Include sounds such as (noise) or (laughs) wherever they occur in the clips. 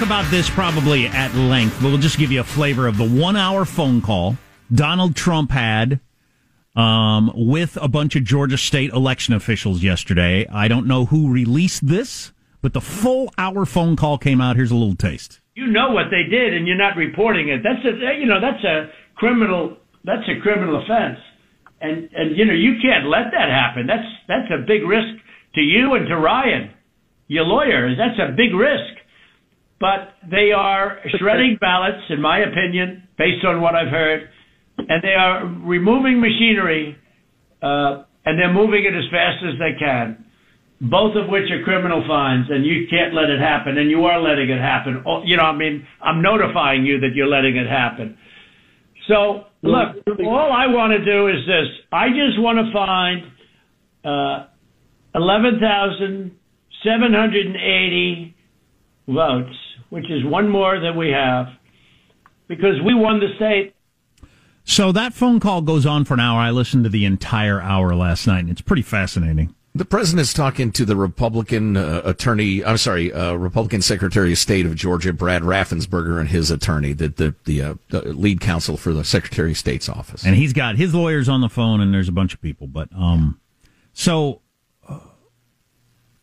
talk about this probably at length. but We'll just give you a flavor of the one-hour phone call Donald Trump had um, with a bunch of Georgia state election officials yesterday. I don't know who released this, but the full hour phone call came out. Here's a little taste. You know what they did, and you're not reporting it. That's a you know that's a criminal that's a criminal offense, and and you know you can't let that happen. That's that's a big risk to you and to Ryan, your lawyers. That's a big risk. But they are shredding ballots, in my opinion, based on what I've heard and they are removing machinery, uh, and they're moving it as fast as they can. Both of which are criminal fines, and you can't let it happen, and you are letting it happen. Oh, you know, I mean, I'm notifying you that you're letting it happen. So, look, all I want to do is this. I just want to find uh, 11,780 votes, which is one more that we have, because we won the state so that phone call goes on for an hour. I listened to the entire hour last night, and it's pretty fascinating. The president is talking to the Republican uh, attorney. I'm sorry, uh, Republican Secretary of State of Georgia, Brad Raffensperger, and his attorney, the the, the, uh, the, lead counsel for the Secretary of State's office. And he's got his lawyers on the phone, and there's a bunch of people. But um, so uh,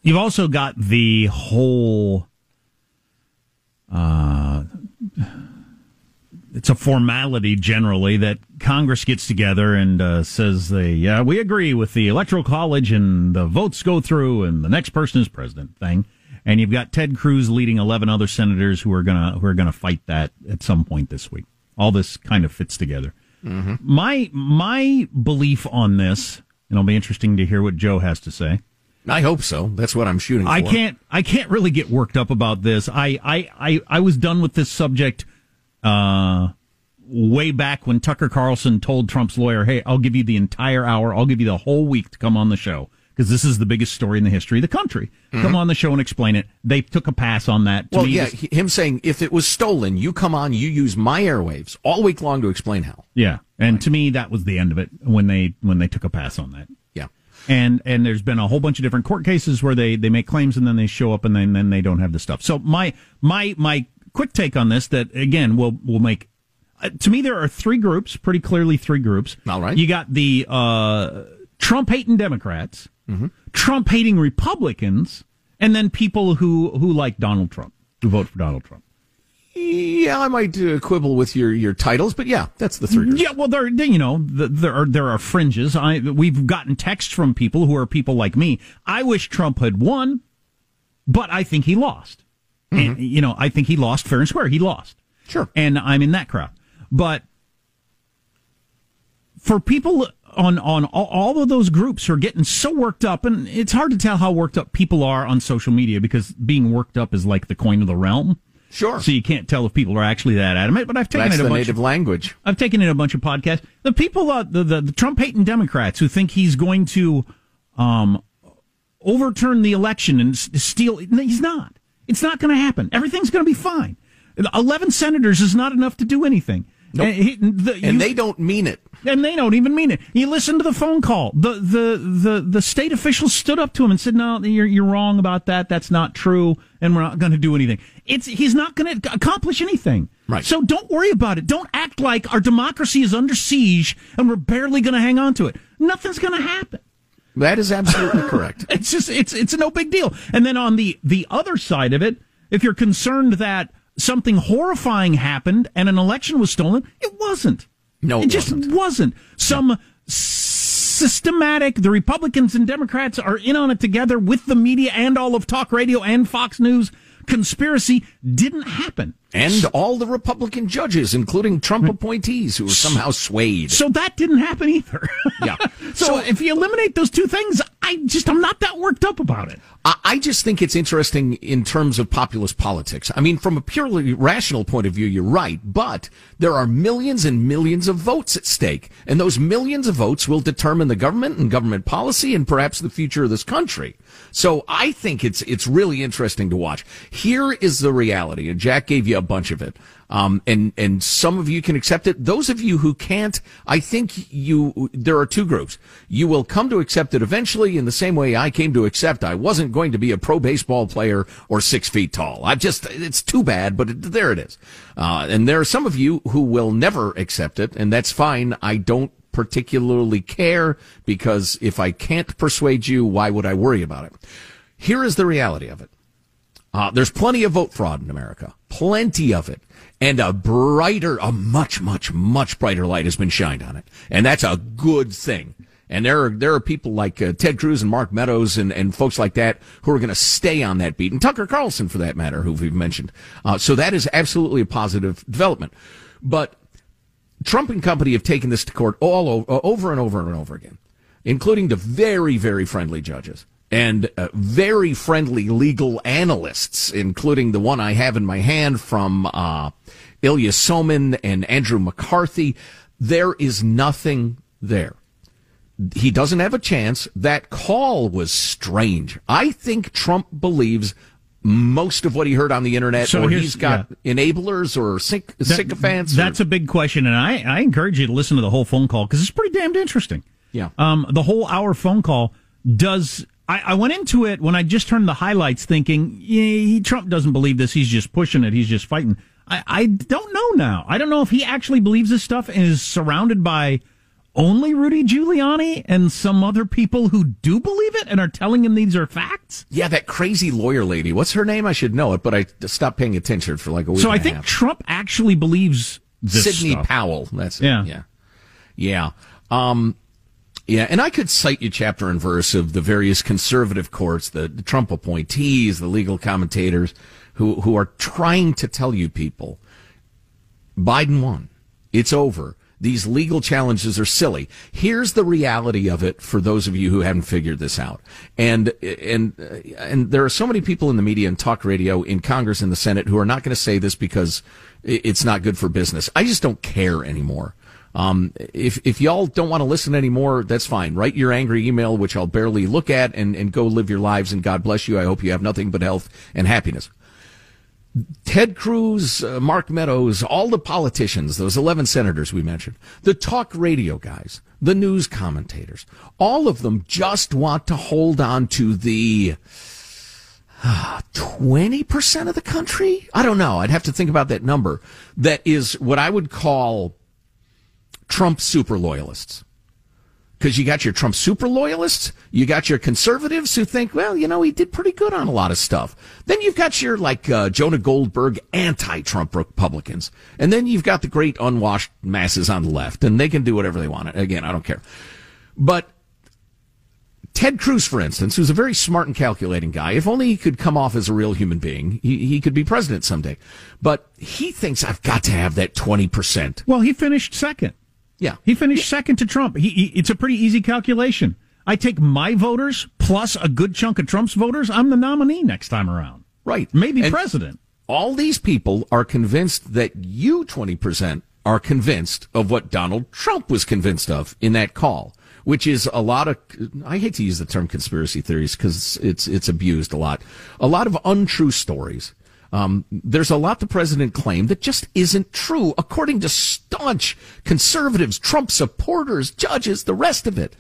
you've also got the whole uh it's a formality generally that Congress gets together and uh, says they yeah we agree with the electoral college and the votes go through and the next person is president thing. And you've got Ted Cruz leading 11 other senators who are gonna who are gonna fight that at some point this week. All this kind of fits together. Mm-hmm. my my belief on this and it'll be interesting to hear what Joe has to say I hope so. That's what I'm shooting I can't I can't really get worked up about this. I I I, I was done with this subject uh, way back when Tucker Carlson told Trump's lawyer, "Hey, I'll give you the entire hour. I'll give you the whole week to come on the show." Because this is the biggest story in the history of the country. Mm-hmm. Come on the show and explain it. They took a pass on that. To well, yeah, this, him saying if it was stolen, you come on, you use my airwaves all week long to explain how. Yeah, and right. to me, that was the end of it when they when they took a pass on that. And and there's been a whole bunch of different court cases where they they make claims and then they show up and then then they don't have the stuff. So my my my quick take on this that again will will make uh, to me, there are three groups, pretty clearly three groups. All right. You got the uh, Trump hating Democrats, mm-hmm. Trump hating Republicans, and then people who, who like Donald Trump, who vote for Donald Trump. Yeah, I might uh, quibble with your, your titles, but yeah, that's the three. Yeah, well, there you know there are there are fringes. I we've gotten texts from people who are people like me. I wish Trump had won, but I think he lost. Mm-hmm. And, you know, I think he lost fair and square. He lost. Sure. And I'm in that crowd. But for people on on all, all, of those groups who are getting so worked up, and it's hard to tell how worked up people are on social media because being worked up is like the coin of the realm. Sure. So you can't tell if people are actually that adamant. But I've taken That's it a the bunch native of, language. I've taken in a bunch of podcasts. The people, uh, the, the the Trump hating Democrats who think he's going to um, overturn the election and steal. He's not. It's not going to happen. Everything's going to be fine. Eleven senators is not enough to do anything. Nope. And, he, the, and you, they don't mean it. And they don't even mean it. You listen to the phone call. The the the the state officials stood up to him and said, "No, you're you're wrong about that. That's not true, and we're not going to do anything." It's he's not going to accomplish anything. Right. So don't worry about it. Don't act like our democracy is under siege and we're barely going to hang on to it. Nothing's going to happen. That is absolutely (laughs) correct. it's just it's it's no big deal. And then on the the other side of it, if you're concerned that something horrifying happened and an election was stolen. It wasn't. No, it, it just wasn't. wasn't. Some no. systematic, the Republicans and Democrats are in on it together with the media and all of talk radio and Fox News. Conspiracy didn't happen. And all the Republican judges, including Trump hmm. appointees who were somehow swayed. So that didn't happen either. (laughs) yeah. so, so if you eliminate those two things, I just, I'm not that worked up about it. I just think it's interesting in terms of populist politics. I mean, from a purely rational point of view, you're right, but there are millions and millions of votes at stake, and those millions of votes will determine the government and government policy and perhaps the future of this country. So I think it's it's really interesting to watch. Here is the reality, and Jack gave you a bunch of it. Um, and, and some of you can accept it. Those of you who can't, I think you, there are two groups. You will come to accept it eventually in the same way I came to accept I wasn't going to be a pro baseball player or six feet tall. I just, it's too bad, but it, there it is. Uh, and there are some of you who will never accept it, and that's fine. I don't particularly care because if I can't persuade you, why would I worry about it? Here is the reality of it. Uh, there's plenty of vote fraud in America. Plenty of it. And a brighter, a much, much, much brighter light has been shined on it. And that's a good thing. And there are, there are people like uh, Ted Cruz and Mark Meadows and, and folks like that who are going to stay on that beat. And Tucker Carlson, for that matter, who we've mentioned. Uh, so that is absolutely a positive development. But Trump and company have taken this to court all over, over and over and over again, including the very, very friendly judges and uh, very friendly legal analysts, including the one I have in my hand from uh, Ilya Somin and Andrew McCarthy. There is nothing there. He doesn't have a chance. That call was strange. I think Trump believes most of what he heard on the internet, so or he's got yeah. enablers or sync, sycophants. That's or, a big question, and I, I encourage you to listen to the whole phone call because it's pretty damned interesting. Yeah. Um, the whole hour phone call does I, I, went into it when I just turned the highlights thinking, yeah, he, Trump doesn't believe this. He's just pushing it. He's just fighting. I, I don't know now. I don't know if he actually believes this stuff and is surrounded by only Rudy Giuliani and some other people who do believe it and are telling him these are facts. Yeah, that crazy lawyer lady. What's her name? I should know it, but I stopped paying attention for like a week. So I think half. Trump actually believes this Sidney. Powell. That's yeah, yeah, yeah. Um, yeah, and I could cite you chapter and verse of the various conservative courts, the, the Trump appointees, the legal commentators who, who are trying to tell you people Biden won. It's over. These legal challenges are silly. Here's the reality of it for those of you who haven't figured this out. And, and, and there are so many people in the media and talk radio in Congress and the Senate who are not going to say this because it's not good for business. I just don't care anymore. Um, if if y'all don't want to listen anymore, that's fine. Write your angry email, which I'll barely look at, and, and go live your lives. And God bless you. I hope you have nothing but health and happiness. Ted Cruz, uh, Mark Meadows, all the politicians, those 11 senators we mentioned, the talk radio guys, the news commentators, all of them just want to hold on to the (sighs) uh, 20% of the country? I don't know. I'd have to think about that number. That is what I would call Trump super loyalists. Because you got your Trump super loyalists, you got your conservatives who think, well, you know, he did pretty good on a lot of stuff. Then you've got your, like, uh, Jonah Goldberg anti Trump Republicans. And then you've got the great unwashed masses on the left, and they can do whatever they want. Again, I don't care. But Ted Cruz, for instance, who's a very smart and calculating guy, if only he could come off as a real human being, he, he could be president someday. But he thinks I've got to have that 20%. Well, he finished second. Yeah. He finished yeah. second to Trump. He, he, it's a pretty easy calculation. I take my voters plus a good chunk of Trump's voters. I'm the nominee next time around. Right. Maybe and president. All these people are convinced that you 20% are convinced of what Donald Trump was convinced of in that call, which is a lot of, I hate to use the term conspiracy theories because it's, it's abused a lot. A lot of untrue stories um, there's a lot the president claimed that just isn't true, according to staunch conservatives, Trump supporters, judges, the rest of it.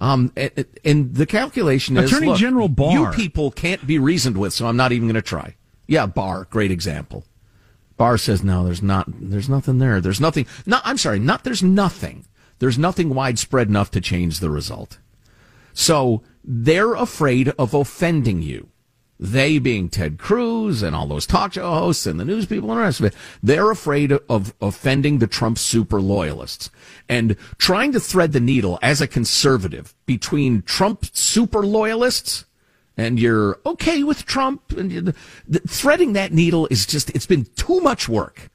Um, and, and, the calculation is Attorney look, General Barr. You people can't be reasoned with, so I'm not even going to try. Yeah, Barr, great example. Barr says no, there's not, there's nothing there. There's nothing. No, I'm sorry, not there's nothing. There's nothing widespread enough to change the result. So they're afraid of offending you. They being Ted Cruz and all those talk show hosts and the news people and the rest of it, they're afraid of offending the Trump super loyalists and trying to thread the needle as a conservative between Trump super loyalists and you're okay with Trump and threading that needle is just, it's been too much work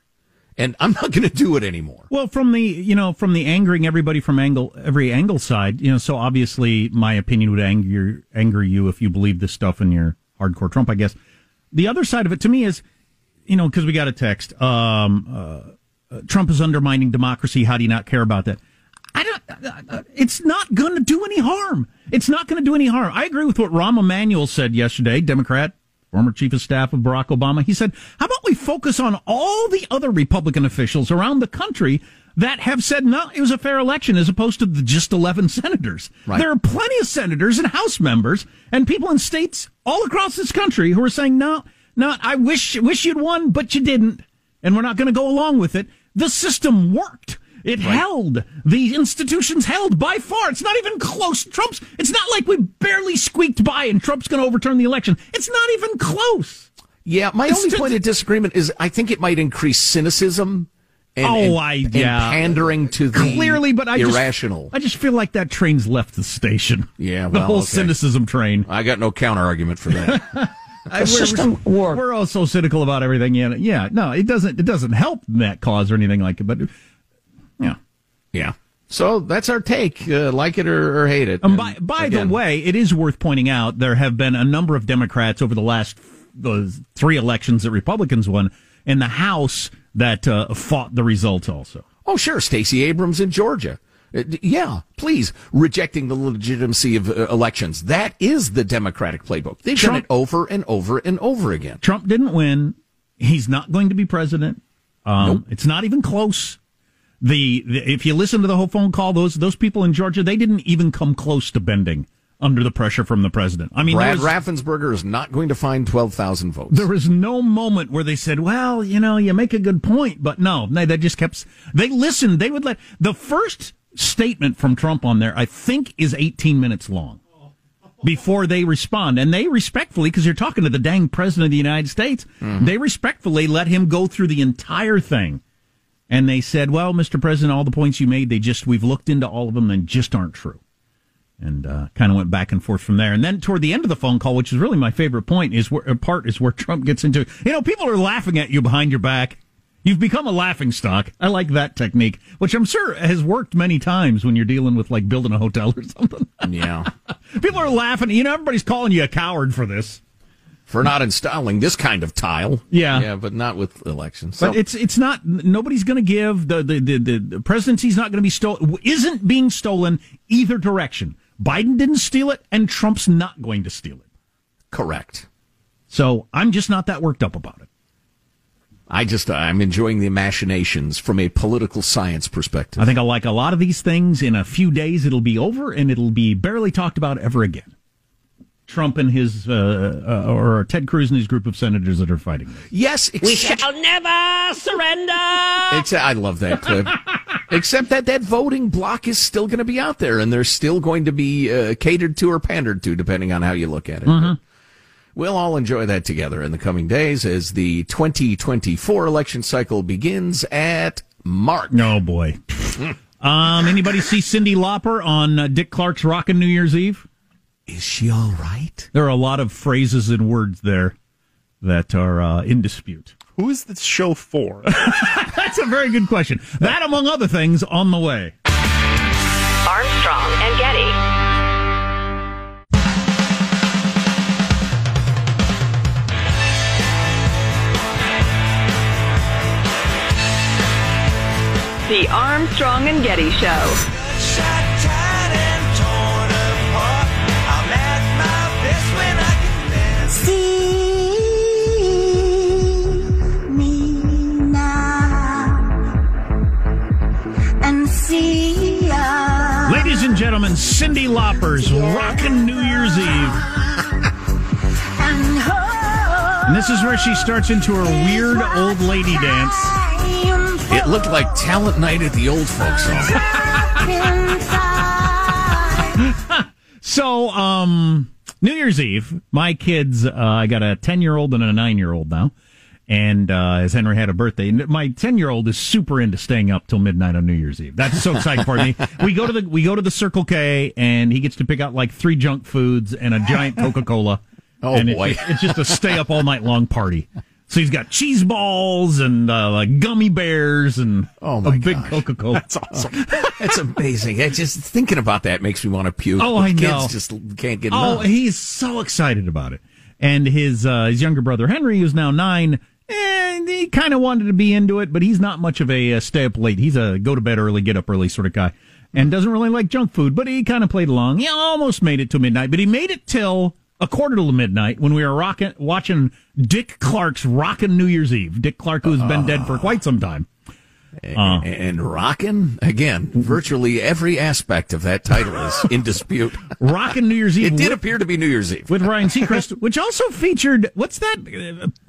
and I'm not going to do it anymore. Well, from the you know from the angering everybody from angle every angle side, you know, so obviously my opinion would anger anger you if you believe this stuff in your hardcore Trump, I guess. The other side of it to me is, you know, because we got a text, um, uh, Trump is undermining democracy. How do you not care about that? I don't. Uh, uh it's not going to do any harm. It's not going to do any harm. I agree with what Rahm Emanuel said yesterday, Democrat former chief of staff of Barack Obama. He said, how about we focus on all the other Republican officials around the country that have said, no, it was a fair election as opposed to the just 11 senators. Right. There are plenty of senators and House members and people in states all across this country who are saying, no, no, I wish, wish you'd won, but you didn't. And we're not going to go along with it. The system worked. It right. held. The institutions held by far. It's not even close. Trump's, it's not like we barely squeaked by and Trump's going to overturn the election. It's not even close. Yeah, my it's only point of disagreement is I think it might increase cynicism and, oh, and, I yeah. and pandering to the clearly, but I irrational. Just, I just feel like that train's left the station. Yeah, well, the whole okay. cynicism train. I got no counter argument for that. (laughs) I, we're, system we're, we're all so cynical about everything. Yeah, yeah. No, it doesn't. It doesn't help that cause or anything like it. But yeah, yeah. So that's our take. Uh, like it or, or, hate it. And by by again, the way, it is worth pointing out there have been a number of Democrats over the last the three elections that Republicans won in the House that uh, fought the results also. Oh, sure. Stacey Abrams in Georgia. Uh, yeah, please, rejecting the legitimacy of uh, elections. That is the Democratic playbook. They've Trump, done it over and over and over again. Trump didn't win. He's not going to be president. Um, nope. It's not even close. The, the, if you listen to the whole phone call, those those people in Georgia, they didn't even come close to bending under the pressure from the president. I mean, Brad was, Raffensperger is not going to find 12,000 votes. There was no moment where they said, well, you know, you make a good point, but no, they, they just kept, they listened. They would let, the first statement from Trump on there, I think is 18 minutes long before they respond. And they respectfully, because you're talking to the dang president of the United States, mm-hmm. they respectfully let him go through the entire thing. And they said, well, Mr. President, all the points you made, they just, we've looked into all of them and just aren't true and uh, kind of went back and forth from there. And then toward the end of the phone call, which is really my favorite point, is where uh, part is where Trump gets into. You know, people are laughing at you behind your back. You've become a laughing stock. I like that technique, which I'm sure has worked many times when you're dealing with like building a hotel or (laughs) something. Yeah, people are laughing. You know, everybody's calling you a coward for this for not installing this kind of tile. Yeah, yeah, but not with elections. But so. it's it's not. Nobody's going to give the the, the the presidency's not going to be stolen. Isn't being stolen either direction. Biden didn't steal it, and Trump's not going to steal it. Correct. So I'm just not that worked up about it. I just I'm enjoying the machinations from a political science perspective. I think I like a lot of these things. In a few days, it'll be over, and it'll be barely talked about ever again. Trump and his, uh, uh, or Ted Cruz and his group of senators that are fighting. This. Yes, except, we shall never surrender. It's, I love that clip. (laughs) except that that voting block is still going to be out there, and they're still going to be uh, catered to or pandered to, depending on how you look at it. Mm-hmm. We'll all enjoy that together in the coming days as the 2024 election cycle begins at March. Oh boy. (laughs) um, anybody see Cyndi Lauper on uh, Dick Clark's Rockin' New Year's Eve? Is she all right? There are a lot of phrases and words there that are uh, in dispute. Who is this show for? (laughs) That's a very good question. That, among other things, on the way. Armstrong and Getty. The Armstrong and Getty Show. And gentlemen, Cyndi Lauper's, rocking New Year's Eve. And this is where she starts into her weird old lady dance. It looked like talent night at the old folks home. (laughs) so, um, New Year's Eve, my kids, uh, I got a 10 year old and a 9 year old now. And uh, as Henry had a birthday, and my ten year old is super into staying up till midnight on New Year's Eve. That's so exciting for me. (laughs) We go to the we go to the Circle K, and he gets to pick out like three junk foods and a giant (laughs) Coca Cola. oh and boy, it's, it's just a stay up all night long party. So he's got cheese balls and uh, like gummy bears and oh my a big Coca Cola. That's awesome. That's amazing. I just thinking about that makes me want to puke. Oh, I know. Kids just can't get oh, enough. Oh, he's so excited about it. And his uh, his younger brother Henry, who's now nine, and he kind of wanted to be into it, but he's not much of a uh, stay up late. He's a go to bed early, get up early sort of guy, and doesn't really like junk food. But he kind of played along. He almost made it to midnight, but he made it till a quarter to midnight when we were rocking, watching Dick Clark's Rockin' New Year's Eve. Dick Clark, who's been dead for quite some time. Uh, and rockin' again, virtually every aspect of that title is in dispute. (laughs) Rockin' New Year's Eve. It did appear to be New Year's Eve with Ryan Seacrest, (laughs) which also featured what's that?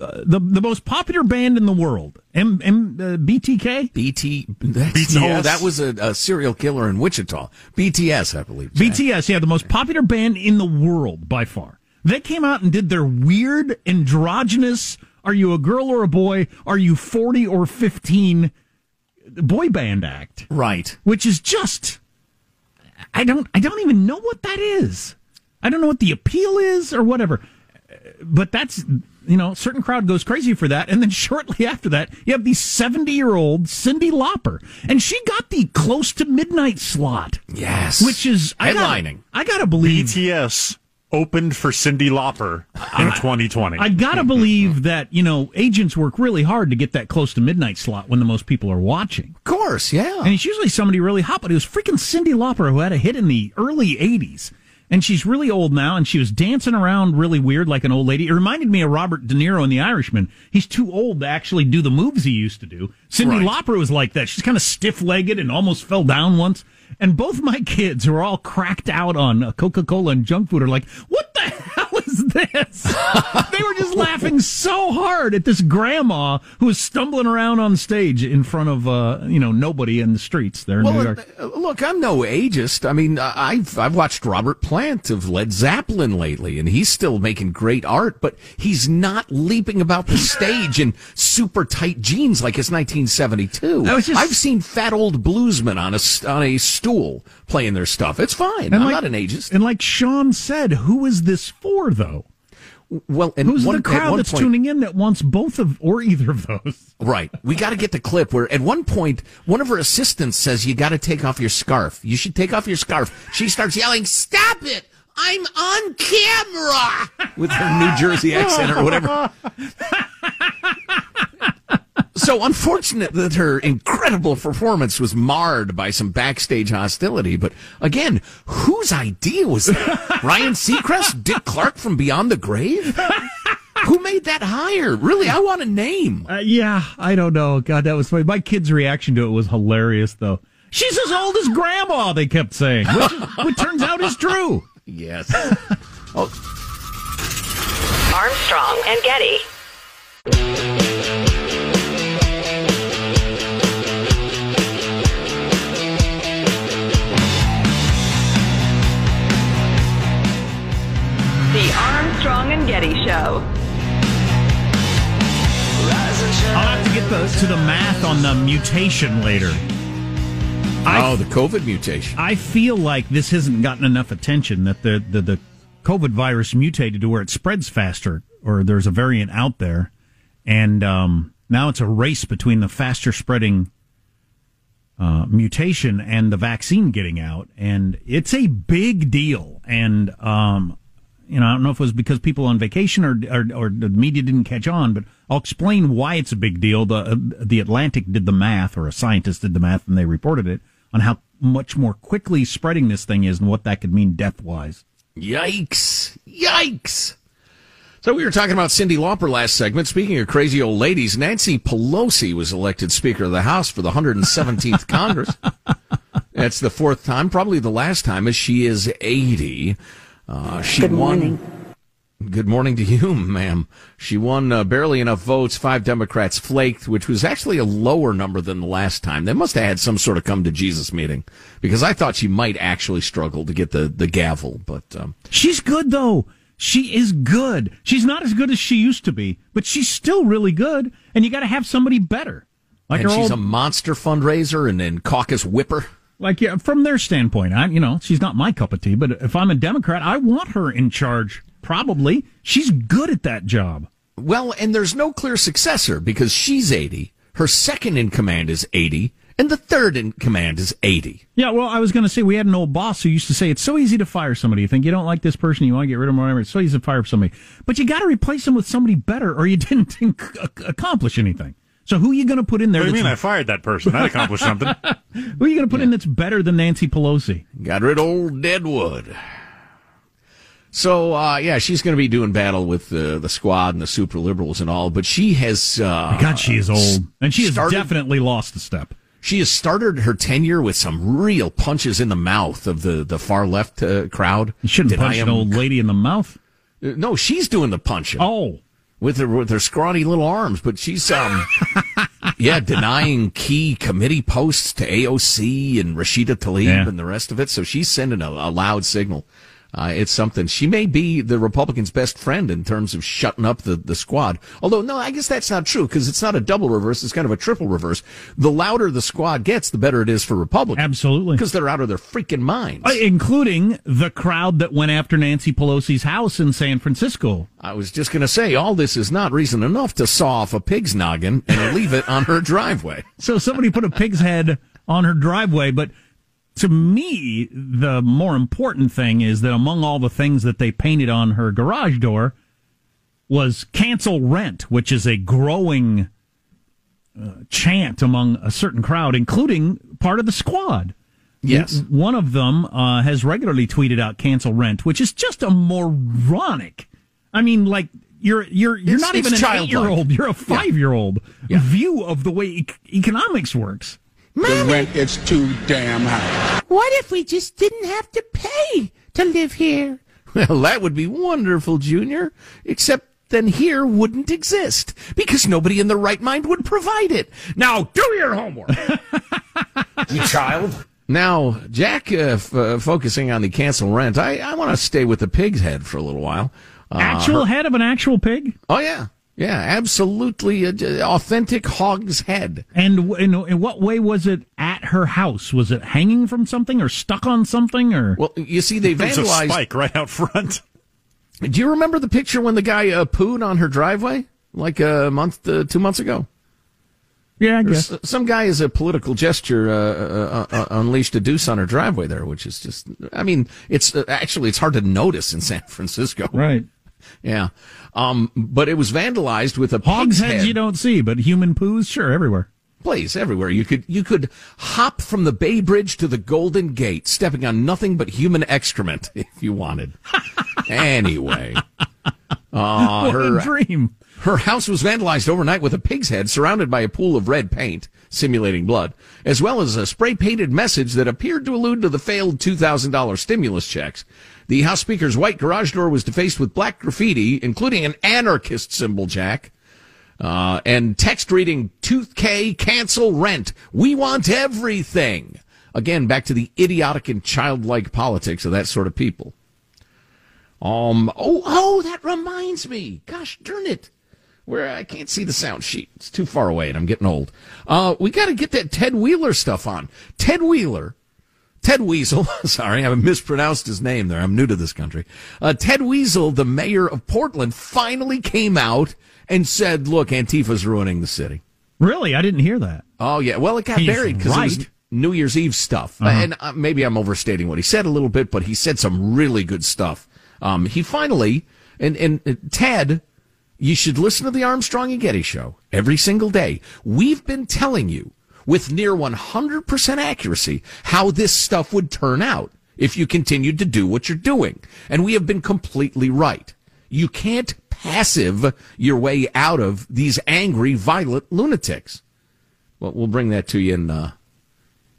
Uh, the the most popular band in the world, M M uh, BTK. BT. BTS. No, that was a, a, serial killer in Wichita. BTS, I believe. BTS, yeah, the most popular band in the world by far. They came out and did their weird androgynous. Are you a girl or a boy? Are you forty or fifteen? Boy band act. Right. Which is just I don't I don't even know what that is. I don't know what the appeal is or whatever. But that's you know, a certain crowd goes crazy for that, and then (laughs) shortly after that, you have the seventy-year-old Cyndi Lauper, and she got the close to midnight slot. Yes, which is headlining. I gotta, I gotta believe BTS opened for Cyndi Lauper in 2020. I gotta believe that you know agents work really hard to get that close to midnight slot when the most people are watching. Of course, yeah. And it's usually somebody really hot, but it was freaking Cyndi Lauper who had a hit in the early '80s, and she's really old now, and she was dancing around really weird like an old lady. It reminded me of Robert De Niro in The Irishman. He's too old to actually do the moves he used to do. Cyndi right. Lauper was like that. She's kind of stiff legged and almost fell down once. And both my (laughs) kids, who are all cracked out on uh, Coca Cola and junk food, are like, "What the (laughs) hell is this?" (laughs) they were just laughing so hard at this grandma who was stumbling around on stage in front of uh, you know nobody in the streets there in well, New York. Uh, look, I'm no ageist. I mean, I've I've watched Robert Plant of Led Zeppelin lately, and he's still making great art, but he's not leaping about the (laughs) stage in super tight jeans like it's 1972. Just... I've seen fat old bluesmen on a on a stool playing their stuff. It's fine. And I'm like, not an ageist. And like Sean said, who is this for, though? Well, who's one, the crowd that's point, tuning in that wants both of or either of those? Right. We got to get the clip where at one point one of her assistants says you got to take off your scarf. You should take off your scarf. She starts yelling, "Stop it! I'm on camera!" with her New Jersey accent or whatever. (laughs) so unfortunate that her incredible performance was marred by some backstage hostility. But again, whose idea was that? (laughs) Ryan Seacrest, Dick Clark from Beyond the Grave? Who made that hire? Really, I want a name. Uh, yeah, I don't know. God, that was funny. My kid's reaction to it was hilarious, though. She's as old as Grandma, they kept saying, which, which turns out is true. Yes. (laughs) oh. Armstrong and Getty. Armstrong and Getty Show. I'll have to get the, to the math on the mutation later. I, oh, the COVID mutation. I feel like this hasn't gotten enough attention that the, the, the COVID virus mutated to where it spreads faster, or there's a variant out there. And um, now it's a race between the faster spreading uh, mutation and the vaccine getting out. And it's a big deal. And um, you know, I don't know if it was because people on vacation or, or, or the media didn't catch on, but I'll explain why it's a big deal. The uh, the Atlantic did the math, or a scientist did the math, and they reported it on how much more quickly spreading this thing is and what that could mean death wise. Yikes! Yikes! So we were talking about Cyndi Lauper last segment. Speaking of crazy old ladies, Nancy Pelosi was elected Speaker of the House for the 117th (laughs) Congress. That's the fourth time, probably the last time, as she is 80. Uh, she Good morning. Won, good morning to you, (laughs) ma'am. She won uh, barely enough votes. Five Democrats flaked, which was actually a lower number than the last time. They must have had some sort of come to Jesus meeting because I thought she might actually struggle to get the, the gavel. But um, she's good though. She is good. She's not as good as she used to be, but she's still really good. And you got to have somebody better. Like and she's old... a monster fundraiser and then caucus whipper. Like, yeah, from their standpoint, I, you know, she's not my cup of tea, but if I'm a Democrat, I want her in charge. Probably. She's good at that job. Well, and there's no clear successor because she's 80. Her second in command is 80. And the third in command is 80. Yeah, well, I was going to say we had an old boss who used to say it's so easy to fire somebody. You think you don't like this person, you want to get rid of them, whatever. It's so easy to fire somebody. But you got to replace them with somebody better or you (laughs) didn't (laughs) accomplish anything. So who are you going to put in there? What do you mean? I fired that person. That accomplished (laughs) something. who are you going to put yeah. in that's better than Nancy Pelosi? Got rid of old Deadwood. So uh, yeah, she's going to be doing battle with uh, the squad and the super liberals and all. But she has. Uh, God, she is old, and she has started- definitely lost a step. She has started her tenure with some real punches in the mouth of the, the far left uh, crowd. You shouldn't Deny punch an old lady in the mouth. Uh, No, she's doing the punching. Oh, with her with her scrawny little arms, but she's um (laughs) yeah denying key committee posts to AOC and Rashida Tlaib Yeah. and the rest of it. So she's sending a, a loud signal. Uh, it's something. She may be the Republicans' best friend in terms of shutting up the, the squad. Although, no, I guess that's not true because it's not a double reverse. It's kind of a triple reverse. The louder the squad gets, the better it is for Republicans. absolutely. Because they're out of their freaking minds. Uh, including the crowd that went after Nancy Pelosi's house in San Francisco. I was just going to say, all this is not reason enough to saw off a pig's noggin and leave it on her (laughs) driveway. So somebody put a pig's head on her driveway, but to me, the more important thing is that among all the things that they painted on her garage door was cancel rent, which is a growing uh, chant among a certain crowd, including part of the squad. Yes. One of them uh, has regularly tweeted out cancel rent, which is just a moronic. I mean, like you're you're you're It's- not even an eight year old. You're a five year old Yeah. view of the way ec- economics works. The rent is too damn high. What if we just didn't have to pay to live here? Well, that would be wonderful, Junior. Except then here wouldn't exist because nobody in the right mind would provide it. Now do your homework, (laughs) you child. Now, Jack, uh, f- uh, focusing on the cancel rent, I, I want to stay with the pig's head for a little while. Uh, Actual head of an actual pig, oh yeah, yeah, absolutely uh, j- authentic hog's head. and w- in, in what way was it at her house? Was it hanging from something or stuck on something or? Well, you see, they (laughs) There's a vandalized. spike right out front. (laughs) Do you remember the picture when the guy uh, pooed on her driveway like a month, uh, two months ago? yeah, I guess. S- Some guy as a political gesture uh, uh, uh, unleashed a deuce on her driveway there, which is just. I mean, it's uh, actually it's hard to notice in San Francisco. Right. Yeah, um, but it was vandalized with a Hogs pig's head. you don't see, but human poos, sure, everywhere. place everywhere. You could you could hop from the Bay Bridge to the Golden Gate, stepping on nothing but human excrement (laughs) if you wanted. anyway, (laughs) uh, What her a dream. her house was vandalized overnight with a pig's head surrounded by a pool of red paint, simulating blood, as well as a spray painted message that appeared to allude to the failed $2,000 stimulus checks. The House Speaker's white garage door was defaced with black graffiti, including an anarchist symbol, Jack. Uh, and text reading Tooth K, cancel rent. We want everything. Again, back to the idiotic and childlike politics of that sort of people. Um, oh, oh, that reminds me. Gosh darn it. Where I can't see the sound sheet. It's too far away and I'm getting old. Uh, we got to get that Ted Wheeler stuff on. Ted Wheeler, Ted Weasel, (laughs) sorry, I mispronounced his name there. I'm new to this country. Uh, Ted Weasel, the mayor of Portland, finally came out and said, look, Antifa's ruining the city. Really? I didn't hear that. Oh yeah, well it got He's buried because it was. New Year's Eve stuff, and uh, maybe I'm overstating what he said a little bit, but he said some really good stuff. Um, he finally and and uh, Ted, you should listen to the Armstrong and Getty show every single day. We've been telling you with near 100% accuracy how this stuff would turn out if you continued to do what you're doing, and we have been completely right. You can't passive your way out of these angry, violent lunatics. Well, we'll bring that to you in uh,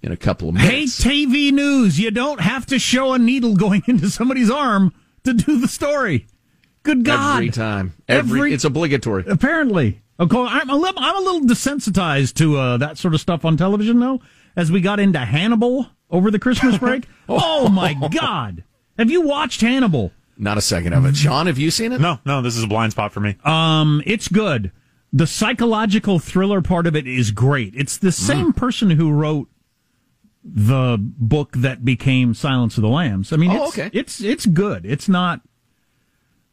in a couple of minutes. Hey. TV news, you don't have to show a needle (laughs) going into somebody's arm to do the story. Good God. Every time, every, Every- it's obligatory. Apparently. Of course, I'm a little, I'm a little desensitized to uh, that sort of stuff on television, though. As we got into Hannibal over the Christmas (laughs) break. oh, my God. Have you watched Hannibal? Not a second of it. Sean, have you seen it? No, no, this is a blind spot for me. Um, it's good. The psychological thriller part of it is great. It's the same person who wrote the book that became Silence of the Lambs. I mean, Oh, it's, okay. it's it's good. It's not,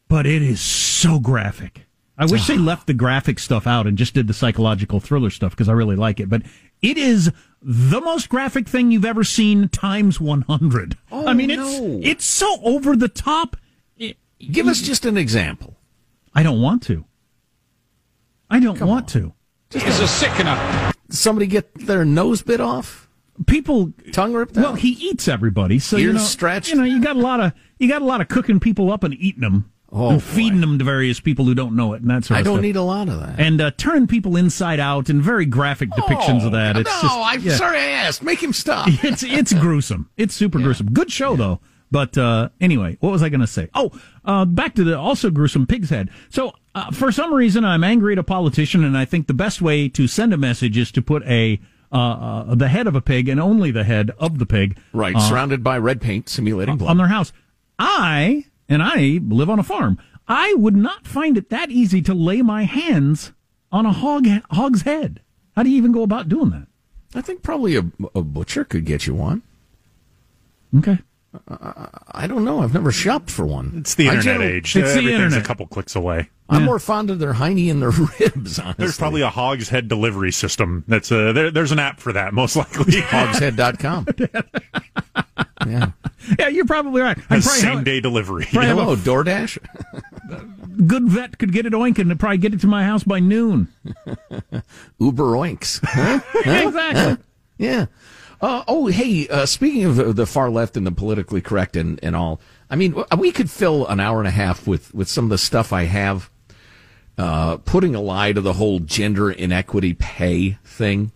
but it is so graphic. I wish they (sighs) left the graphic stuff out and just did the psychological thriller stuff because I really like it. But it is the most graphic thing you've ever seen times one hundred. Oh, I mean, it's no. it's so over the top. It- Give us just an example. I don't want to. I don't want to. It's a sickener. Somebody get their nose bit off? people tongue ripped Well, out? he eats everybody, so you Ears know, stretched? You know, you got a lot of you got a lot of cooking people up and eating them Oh, and boy. feeding them to various people who don't know it and that sort I of don't stuff. need a lot of that. and uh, turning people inside out and very graphic depictions of that. It's Oh, no, just, I'm yeah. sorry I asked. Make him stop. (laughs) it's it's gruesome. It's super gruesome. Good show though. But uh, anyway, what was I going to say? Oh, uh, back to the also gruesome pig's head. So uh, for some reason, I'm angry at a politician, and I think the best way to send a message is to put a uh, uh, the head of a pig and only the head of the pig Right, uh, surrounded by red paint, simulating blood. on their house. I and I live on a farm. I would not find it that easy to lay my hands on a hog hog's head. How do you even go about doing that? I think probably a, a butcher could get you one. Okay. I don't know. I've never shopped for one. It's the I internet age. It's the internet. a couple clicks away. I'm Yeah. more fond of their hiney and their (laughs) ribs. Honestly, There's probably a hog's head delivery system. That's uh, there, there's an app for that, most likely. hogshead.com. (laughs) yeah. Yeah, you're probably right. I probably Same have- day delivery. Probably have a Hello, DoorDash. (laughs) good vet could get it oink and probably get it to my house by noon. (laughs) Uber oinks. Huh? (laughs) exactly. Yeah. Uh, oh, hey, uh, speaking of the, the far left and the politically correct and, and all, I mean, w- we could fill an hour and a half with, with some of the stuff I have, uh, putting a lie to the whole gender inequity pay thing.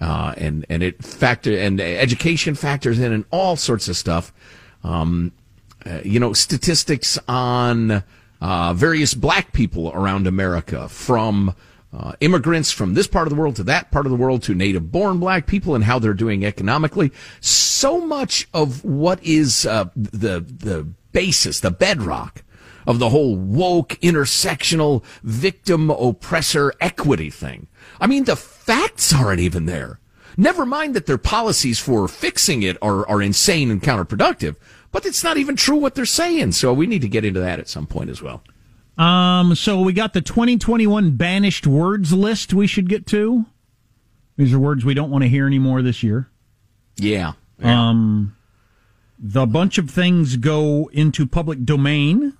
Uh, and, and it factor, and education factors in and all sorts of stuff. Um, uh, you know, statistics on, uh, various black people around America from, uh, immigrants from this part of the world to that part of the world to native born black people and how they're doing economically. So much of what is, uh, the, the basis, the bedrock of the whole woke, intersectional, victim, oppressor, equity thing. I mean, the facts aren't even there. Never mind that their policies for fixing it are, are insane and counterproductive, but it's not even true what they're saying. So we need to get into that at some point as well. Um, so we got the 2021 banished words list we should get to. These are words we don't want to hear anymore this year. Yeah. Um, the bunch of things go into public domain.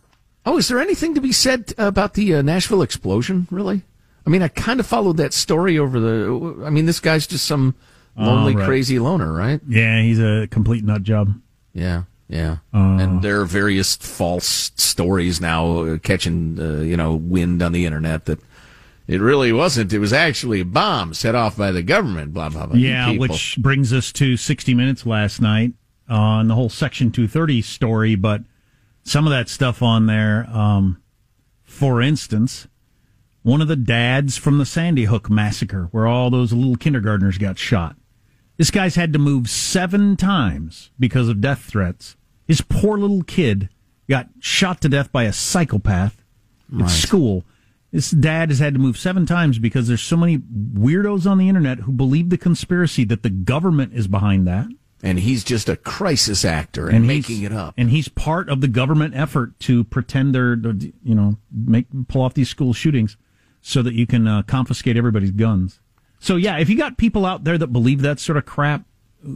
Oh, is there anything to be said about the uh, Nashville explosion, really? I mean, I kind of followed that story over the. I mean, this guy's just some lonely, Oh, right. crazy loner, right? Yeah, he's a complete nut job. Yeah, yeah. Uh. and there are various false stories now uh, catching, uh, you know, wind on the internet that it really wasn't. It was actually a bomb set off by the government. Blah blah blah. Yeah, people. which brings us to 60 Minutes last night on the whole Section 230 story, but some of that stuff on there. Um, for instance, one of the dads from the Sandy Hook massacre, where all those little kindergartners got shot. This guy's had to move seven times because of death threats. His poor little kid got shot to death by a psychopath at school. This dad has had to move seven times because there's so many weirdos on the internet who believe the conspiracy that the government is behind that. and he's just a crisis actor and, he's- making it up. And he's part of the government effort to pretend they're, you know, make pull off these school shootings so that you can uh, confiscate everybody's guns. So yeah, if you got people out there that believe that sort of crap,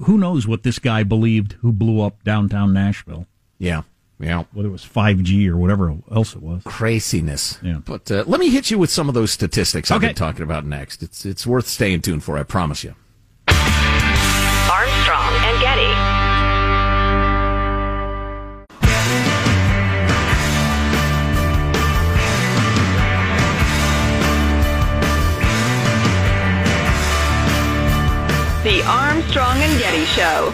who knows what this guy believed who blew up downtown Nashville? yeah, yeah. Whether it was 5G or whatever else it was. Craziness. Yeah. But uh, let me hit you with some of those statistics I've Okay. been talking about next. It's it's worth staying tuned for. I promise you. Armstrong and Getty. The Armstrong and Getty Show.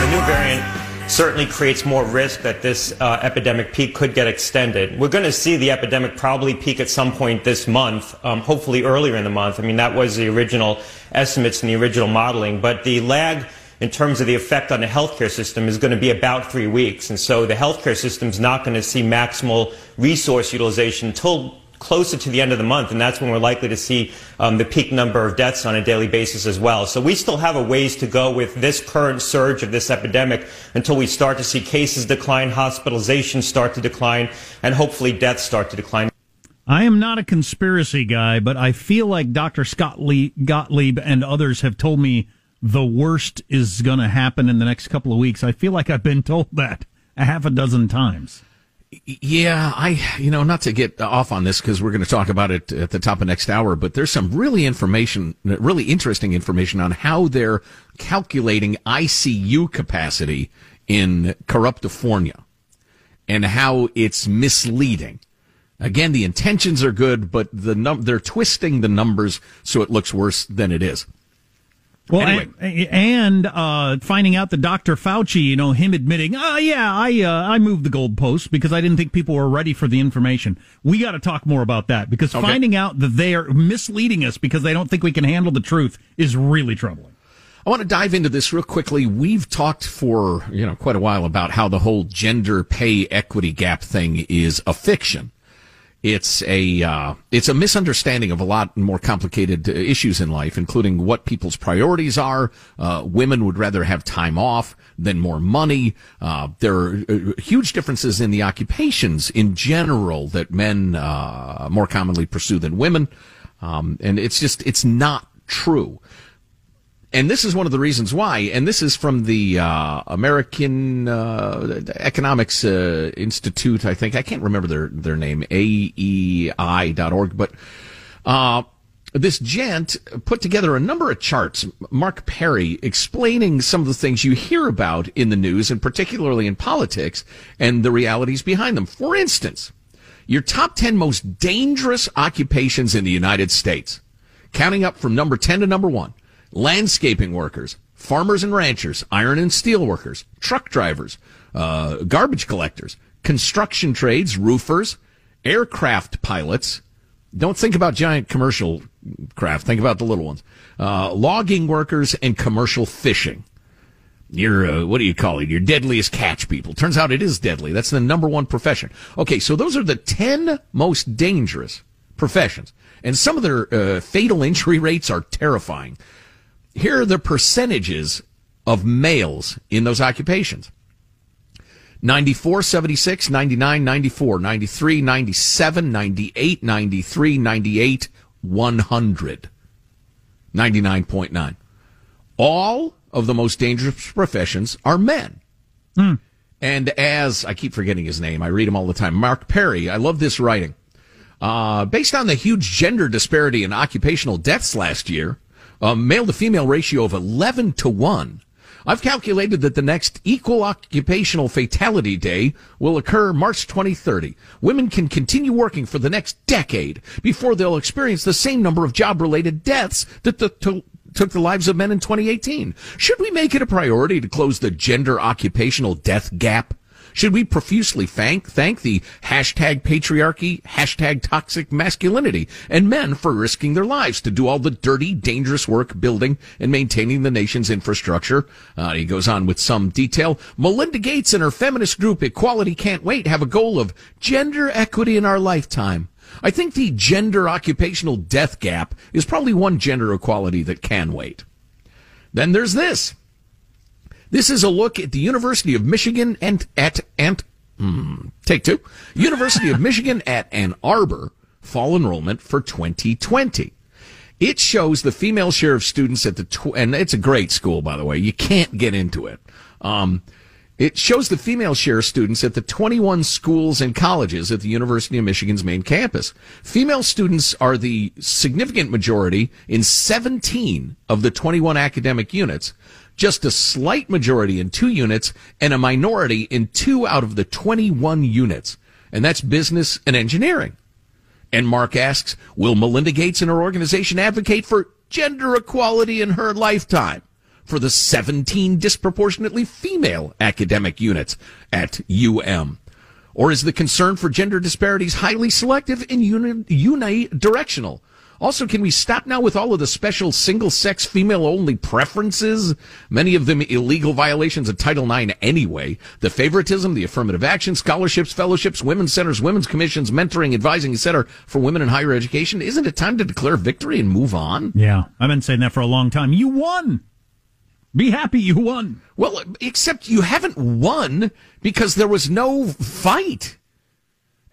The new variant certainly creates more risk that this uh, epidemic peak could get extended. We're going to see the epidemic probably peak at some point this month, um, hopefully earlier in the month. I mean, that was the original estimates and the original modeling, but the lag in terms of the effect on the healthcare system is going to be about three weeks. And so the healthcare system is not going to see maximal resource utilization until closer to the end of the month, and that's when we're likely to see um, the peak number of deaths on a daily basis as well. So we still have a ways to go with this current surge of this epidemic until we start to see cases decline, hospitalizations start to decline, and hopefully deaths start to decline. I am not a conspiracy guy, but I feel like Dr. Scott Lee, Gottlieb and others have told me the worst is going to happen in the next couple of weeks. I feel like I've been told that a half a dozen times. Yeah, I, you know, not to get off on this because we're going to talk about it at the top of next hour, but there's some really information, really interesting information on how they're calculating ICU capacity in Corruptifornia and how it's misleading. Again, the intentions are good, but the num- they're twisting the numbers so it looks worse than it is. Well, Anyway. and, and uh, finding out that Dr. Fauci, you know, him admitting, oh yeah, I uh, I moved the goalposts because I didn't think people were ready for the information. We got to talk more about that because Okay. finding out that they are misleading us because they don't think we can handle the truth is really troubling. I want to dive into this real quickly. We've talked for, you know, quite a while about how the whole gender pay equity gap thing is a fiction. It's a uh, it's a misunderstanding of a lot more complicated uh, issues in life, including what people's priorities are. Uh, women would rather have time off than more money. Uh, there are uh, huge differences in the occupations in general that men uh, more commonly pursue than women, um, and it's just it's not true and this is one of the reasons why. And this is from the uh, American uh, Economics uh, Institute. I think I can't remember their their name, AEI.org, but. Uh, this gent put together a number of charts, Mark Perry, explaining some of the things you hear about in the news and particularly in politics and the realities behind them. For instance, your top 10 most dangerous occupations in the United States, counting up from number 10 to number 1 landscaping workers, farmers and ranchers, iron and steel workers, truck drivers, uh, garbage collectors, construction trades, roofers, aircraft pilots. Don't think about giant commercial craft. Think about the little ones. Uh, logging workers and commercial fishing. Your uh, what do you call it? Your deadliest catch people. Turns out it is deadly. That's the number one profession. Okay, so those are the ten most dangerous professions, and some of their uh, fatal (laughs) injury rates are terrifying. Here are the percentages of males in those occupations. 94, 76, 99, 94, 93, 97, 98, 93, 98, 100. 99.9. All of the most dangerous professions are men. And as I keep forgetting his name, I read him all the time. Mark Perry, I love this writing. Uh, based on the huge gender disparity in occupational deaths last year, a male to female ratio of 11 to 1, I've calculated that the next equal occupational fatality day will occur March 2030. Women can continue working for the next decade before they'll experience the same number of job related deaths that the, to, took the lives of men in 2018. Should we make it a priority to close the gender occupational death gap? Should we profusely thank, thank the hashtag patriarchy, hashtag toxic masculinity, and men for risking their lives to do all the dirty, dangerous work building and maintaining the nation's infrastructure? Uh, he goes on with some detail. Melinda Gates and her feminist group Equality Can't Wait have a goal of gender equity in our lifetime. I think the gender occupational death gap is probably one gender equality that can wait. Then there's this. This is a look at the University of Michigan and at and hmm, take two. University of Michigan at Ann Arbor fall enrollment for 2020. It shows the female share of students at the tw- and it's a great school by the way. You can't get into it. Um, it shows the female share of students at the 21 schools and colleges at the University of Michigan's main campus. Female students are the significant majority in 17 of the 21 academic units, just a slight majority in two units, and a minority in two out of the 21 units. And that's business and engineering. And Mark asks, will Melinda Gates and her organization advocate for gender equality in her lifetime? For the 17 disproportionately female academic units at UM? Or is the concern for gender disparities highly selective and uni- unidirectional? Also, can we stop now with all of the special single sex female only preferences? Many of them illegal violations of Title IX anyway. The favoritism, the affirmative action, scholarships, fellowships, women's centers, women's commissions, mentoring, advising, etc. for women in higher education. Isn't it time to declare victory and move on? Yeah, I've been saying that for a long time. You won. Be happy you won. Well, except you haven't won because there was no fight.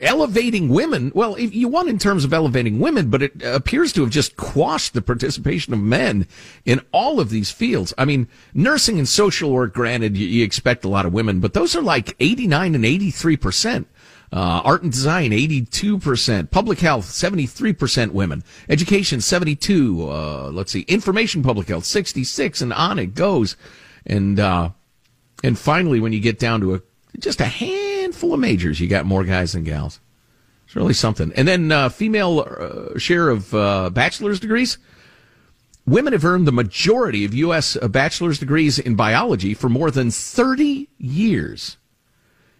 Elevating women, well, if you want in terms of elevating women, but it appears to have just quashed the participation of men in all of these fields. I mean, nursing and social work, granted, you, you expect a lot of women, but those are like 89 and 83%. Uh, art and design, 82%. Public health, 73% women. Education, 72. Uh, let's see. Information public health, 66. And on it goes. And, uh, and finally, when you get down to a, just a handful of majors, you got more guys than gals. It's really something. And then, uh, female uh, share of, uh, bachelor's degrees. Women have earned the majority of U.S. bachelor's degrees in biology for more than 30 years.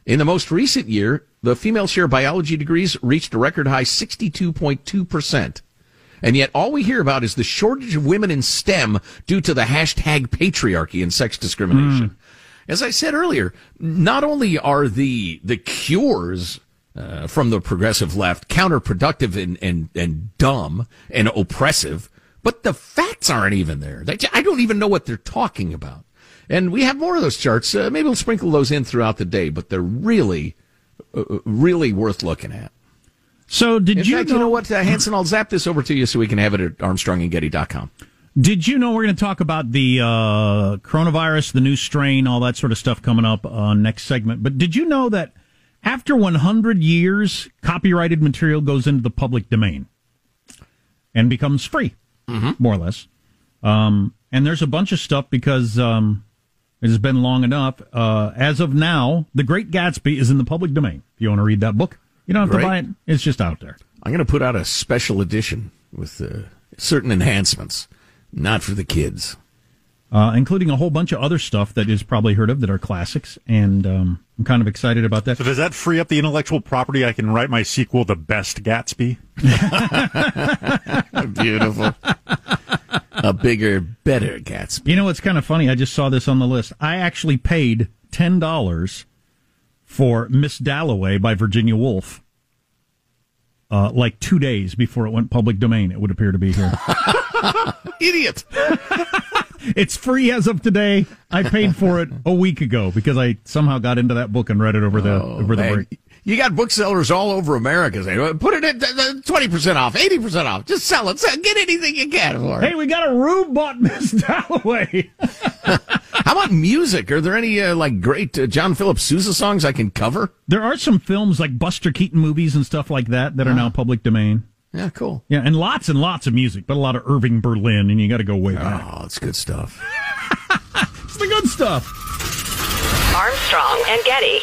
In the most recent year, the female share of biology degrees reached a record high 62.2%. And yet all we hear about is the shortage of women in STEM due to the hashtag patriarchy and sex discrimination. Mm. As I said earlier, not only are the, the cures uh, from the progressive left counterproductive and, and, and dumb and oppressive, but the facts aren't even there. I don't even know what they're talking about. And we have more of those charts. Uh, maybe we'll sprinkle those in throughout the day, but they're really, uh, uh really worth looking at. So did in you fact, know, you know what, uh, Hanson? I'll zap this over to you so we can have it at ArmstrongandGetty.com. Did you know we're going to talk about the uh, coronavirus, the new strain, all that sort of stuff coming up uh, next segment? But did you know that after 100 years, copyrighted material goes into the public domain and becomes free, mm-hmm. more or less? Um, and there's a bunch of stuff because um, it has been long enough. Uh, as of now, The Great Gatsby is in the public domain. If you want to read that book, you don't have Great. to buy it. It's just out there. I'm going to put out a special edition with uh, certain enhancements, not for the kids. Uh, including a whole bunch of other stuff that is probably heard of that are classics, and um, I'm kind of excited about that. So does that free up the intellectual property? I can write my sequel, The Best Gatsby. (laughs) Beautiful. a bigger, better Gatsby. You know what's kind of funny? I just saw this on the list. I actually paid ten dollars for Miss Dalloway by Virginia Woolf. Uh, like two days before it went public domain, it would appear to be here. (laughs) (laughs) Idiot. it's free as of today. I paid for it a week ago because I somehow got into that book and read it over the oh, over the man. break. You got booksellers all over America saying, put it at twenty percent off, eighty percent off. Just sell it. Sell, get anything you can for it. Hey, we got a Rube bought (laughs) Miss Dalloway. (laughs) How about music? Are there any uh, like great uh, John Philip Sousa songs I can cover? There are some films like Buster Keaton movies and stuff like that that are now public domain. Yeah, cool. Yeah, and lots and lots of music, but a lot of Irving Berlin, and you got to go way back. Oh, it's good stuff. (laughs) it's the good stuff. Armstrong and Getty.